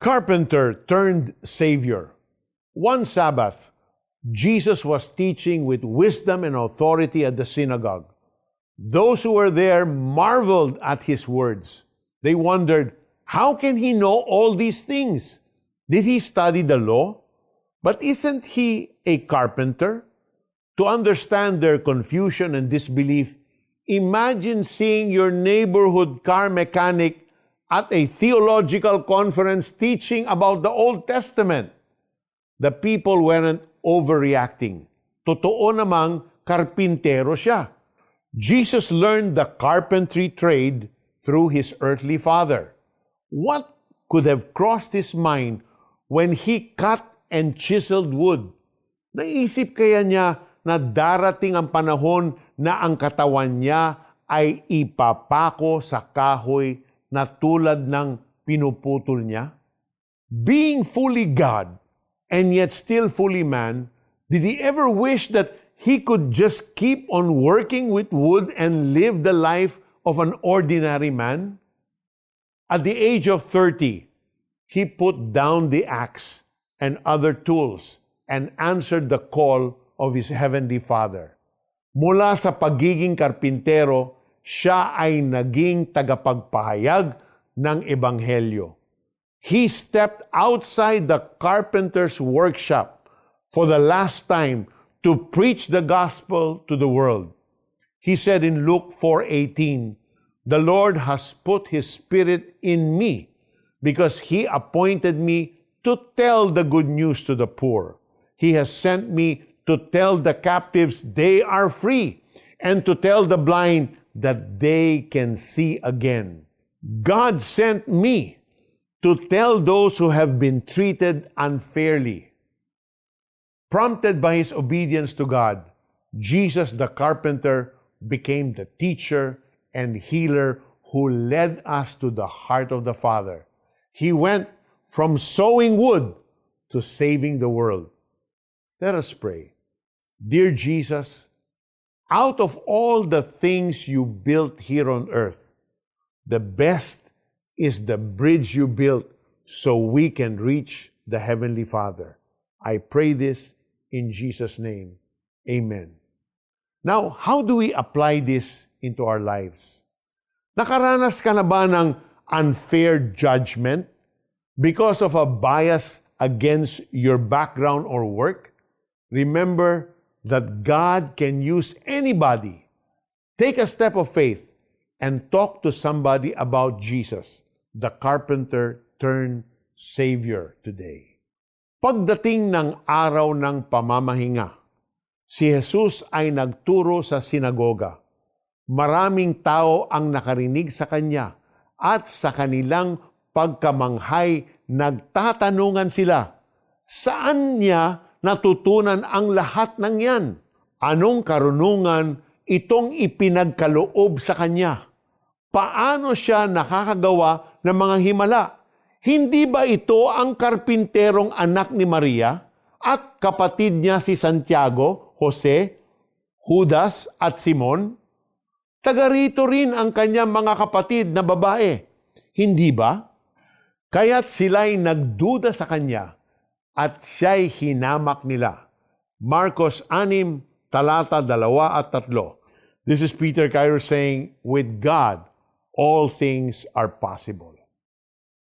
Carpenter turned Savior. One Sabbath, Jesus was teaching with wisdom and authority at the synagogue. Those who were there marveled at his words. They wondered, how can he know all these things? Did he study the law? But isn't he a carpenter? To understand their confusion and disbelief, imagine seeing your neighborhood car mechanic at a theological conference teaching about the Old Testament. The people weren't overreacting. Totoo namang karpintero siya. Jesus learned the carpentry trade through his earthly father. What could have crossed his mind when he cut and chiseled wood? Naisip kaya niya na darating ang panahon na ang katawan niya ay ipapako sa kahoy na tulad ng pinuputol niya? Being fully God and yet still fully man, did he ever wish that he could just keep on working with wood and live the life of an ordinary man? At the age of 30, he put down the axe and other tools and answered the call of his heavenly Father. Mula sa pagiging karpintero, siya ay naging tagapagpahayag ng Ebanghelyo. He stepped outside the carpenter's workshop for the last time to preach the gospel to the world. He said in Luke 4:18, "The Lord has put his spirit in me because he appointed me to tell the good news to the poor. He has sent me to tell the captives they are free and to tell the blind that they can see again. God sent me to tell those who have been treated unfairly. Prompted by his obedience to God, Jesus the carpenter became the teacher and healer who led us to the heart of the Father. He went from sowing wood to saving the world. Let us pray. Dear Jesus, out of all the things you built here on earth, the best is the bridge you built so we can reach the Heavenly Father. I pray this in Jesus' name. Amen. Now, how do we apply this into our lives? Nakaranas ka na ba ng unfair judgment because of a bias against your background or work? Remember that God can use anybody. Take a step of faith and talk to somebody about Jesus, the carpenter turned Savior today. Pagdating ng araw ng pamamahinga, si Jesus ay nagturo sa sinagoga. Maraming tao ang nakarinig sa kanya at sa kanilang pagkamanghay nagtatanungan sila, saan niya natutunan ang lahat ng yan? Anong karunungan itong ipinagkaloob sa kanya? Paano siya nakakagawa ng mga himala? Hindi ba ito ang karpinterong anak ni Maria at kapatid niya si Santiago, Jose, Judas at Simon? Taga rito rin ang kanyang mga kapatid na babae. Hindi ba? Kaya't sila'y nagduda sa kanya at siya'y hinamak nila. Marcos 6, talata 2 at 3. This is Peter Cairo saying, With God, all things are possible.